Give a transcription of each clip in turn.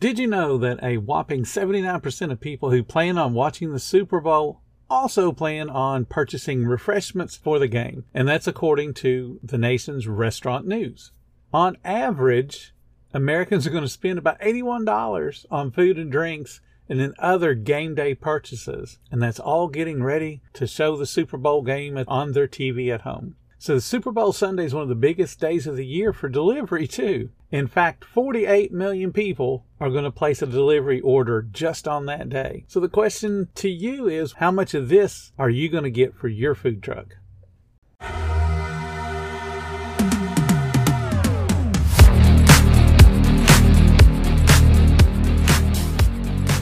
Did you know that a whopping 79% of people who plan on watching the Super Bowl also plan on purchasing refreshments for the game? And that's according to the nation's restaurant news. On average, Americans are going to spend about $81 on food and drinks and then other game day purchases. And that's all getting ready to show the Super Bowl game on their TV at home. So the Super Bowl Sunday is one of the biggest days of the year for delivery too. In fact, 48 million people are going to place a delivery order just on that day. So the question to you is how much of this are you going to get for your food truck?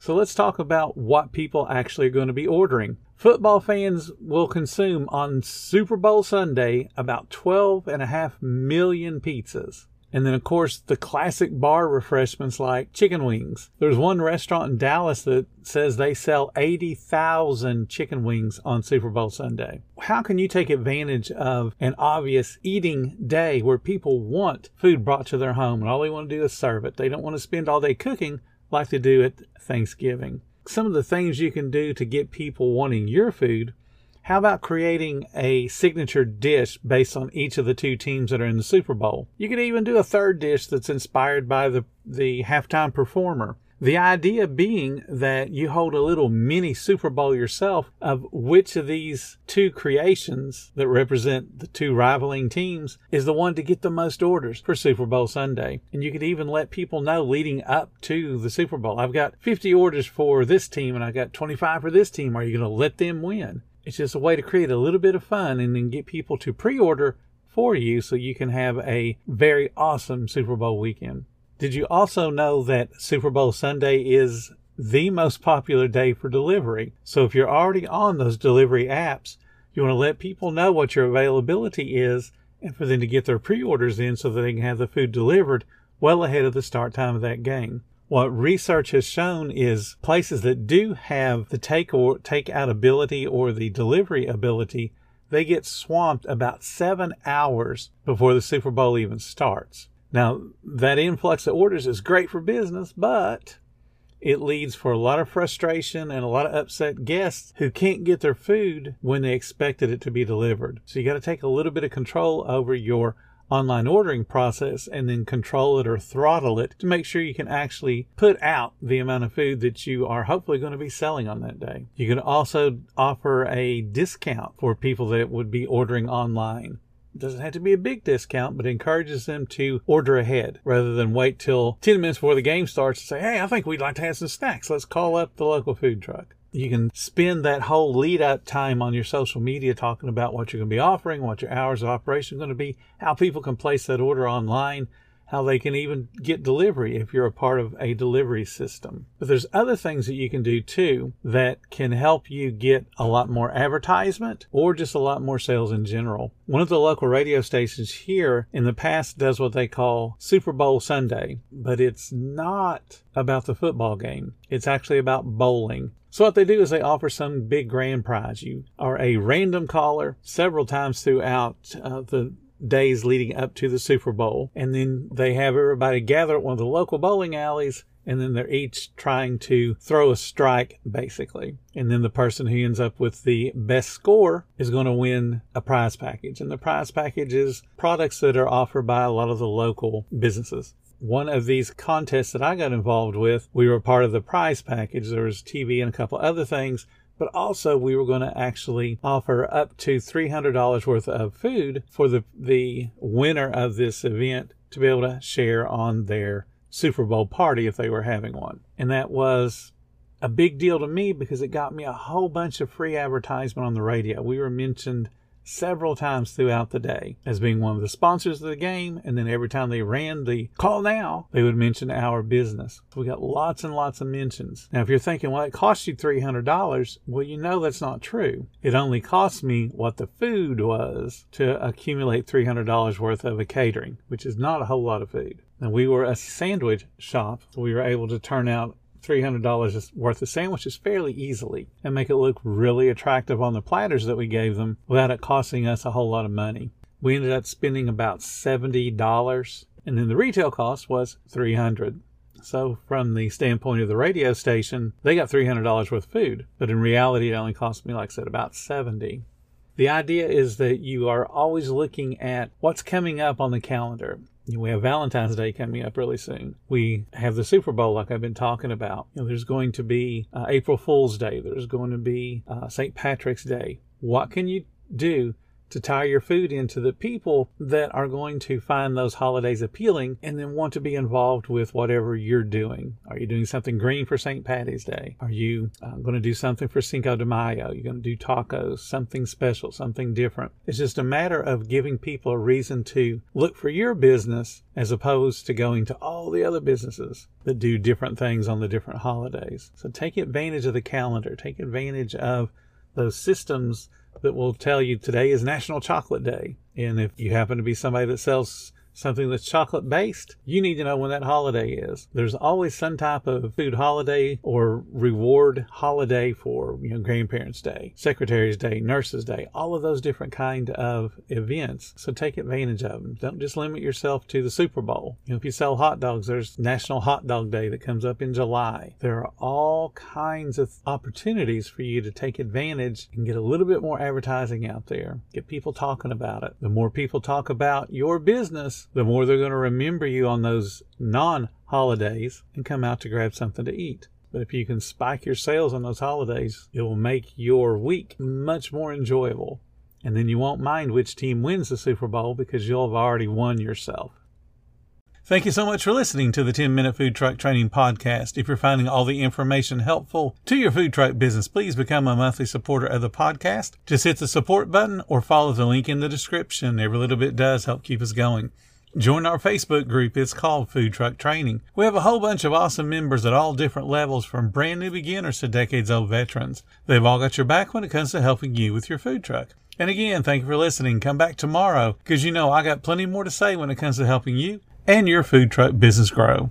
So let's talk about what people actually are going to be ordering. Football fans will consume on Super Bowl Sunday about 12 and a half million pizzas. And then, of course, the classic bar refreshments like chicken wings. There's one restaurant in Dallas that says they sell 80,000 chicken wings on Super Bowl Sunday. How can you take advantage of an obvious eating day where people want food brought to their home and all they want to do is serve it? They don't want to spend all day cooking like they do at Thanksgiving. Some of the things you can do to get people wanting your food. How about creating a signature dish based on each of the two teams that are in the Super Bowl? You could even do a third dish that's inspired by the, the halftime performer. The idea being that you hold a little mini Super Bowl yourself of which of these two creations that represent the two rivaling teams is the one to get the most orders for Super Bowl Sunday. And you could even let people know leading up to the Super Bowl. I've got 50 orders for this team and I've got 25 for this team. Are you going to let them win? It's just a way to create a little bit of fun and then get people to pre order for you so you can have a very awesome Super Bowl weekend. Did you also know that Super Bowl Sunday is the most popular day for delivery? So if you're already on those delivery apps, you want to let people know what your availability is and for them to get their pre-orders in so that they can have the food delivered well ahead of the start time of that game. What research has shown is places that do have the take or take out ability or the delivery ability, they get swamped about seven hours before the Super Bowl even starts. Now, that influx of orders is great for business, but it leads for a lot of frustration and a lot of upset guests who can't get their food when they expected it to be delivered. So you got to take a little bit of control over your online ordering process and then control it or throttle it to make sure you can actually put out the amount of food that you are hopefully going to be selling on that day. You can also offer a discount for people that would be ordering online doesn't have to be a big discount, but encourages them to order ahead rather than wait till 10 minutes before the game starts to say, Hey, I think we'd like to have some snacks. Let's call up the local food truck. You can spend that whole lead up time on your social media talking about what you're going to be offering, what your hours of operation are going to be, how people can place that order online, how they can even get delivery if you're a part of a delivery system. But there's other things that you can do too that can help you get a lot more advertisement or just a lot more sales in general. One of the local radio stations here in the past does what they call Super Bowl Sunday, but it's not about the football game. It's actually about bowling. So what they do is they offer some big grand prize. You are a random caller several times throughout uh, the days leading up to the Super Bowl. And then they have everybody gather at one of the local bowling alleys and then they're each trying to throw a strike basically. And then the person who ends up with the best score is going to win a prize package. And the prize package is products that are offered by a lot of the local businesses. One of these contests that I got involved with, we were part of the prize package. There was TV and a couple other things but also we were going to actually offer up to $300 worth of food for the, the winner of this event to be able to share on their Super Bowl party if they were having one. And that was a big deal to me because it got me a whole bunch of free advertisement on the radio. We were mentioned several times throughout the day as being one of the sponsors of the game. And then every time they ran the call now, they would mention our business. We got lots and lots of mentions. Now, if you're thinking, well, it cost you $300, well, you know that's not true. It only cost me what the food was to accumulate $300 worth of a catering, which is not a whole lot of food. And we were a sandwich shop. So we were able to turn out $300 worth of sandwiches fairly easily and make it look really attractive on the platters that we gave them without it costing us a whole lot of money. We ended up spending about $70 and then the retail cost was 300 so from the standpoint of the radio station, they got $300 worth of food, but in reality it only cost me like I said about 70. The idea is that you are always looking at what's coming up on the calendar. We have Valentine's Day coming up really soon. We have the Super Bowl, like I've been talking about. You know, there's going to be uh, April Fool's Day. There's going to be uh, St. Patrick's Day. What can you do to tie your food into the people that are going to find those holidays appealing and then want to be involved with whatever you're doing. Are you doing something green for St. Patty's Day? Are you uh, going to do something for Cinco de Mayo? You're going to do tacos, something special, something different. It's just a matter of giving people a reason to look for your business as opposed to going to all the other businesses that do different things on the different holidays. So take advantage of the calendar, take advantage of those systems that will tell you today is National Chocolate Day. And if you happen to be somebody that sells something that's chocolate based, you need to know when that holiday is. There's always some type of food holiday or reward holiday for, you know, grandparents day, secretary's day, nurses day, all of those different kind of events. So take advantage of them. Don't just limit yourself to the Super Bowl. You know, if you sell hot dogs, there's National Hot Dog Day that comes up in July. There are all kinds of opportunities for you to take advantage and get a little bit more advertising out there. Get people talking about it. The more people talk about your business, the more they're going to remember you on those non holidays and come out to grab something to eat. But if you can spike your sales on those holidays, it will make your week much more enjoyable. And then you won't mind which team wins the Super Bowl because you'll have already won yourself. Thank you so much for listening to the 10 Minute Food Truck Training Podcast. If you're finding all the information helpful to your food truck business, please become a monthly supporter of the podcast. Just hit the support button or follow the link in the description. Every little bit does help keep us going. Join our Facebook group. It's called Food Truck Training. We have a whole bunch of awesome members at all different levels from brand new beginners to decades old veterans. They've all got your back when it comes to helping you with your food truck. And again, thank you for listening. Come back tomorrow because you know I got plenty more to say when it comes to helping you and your food truck business grow.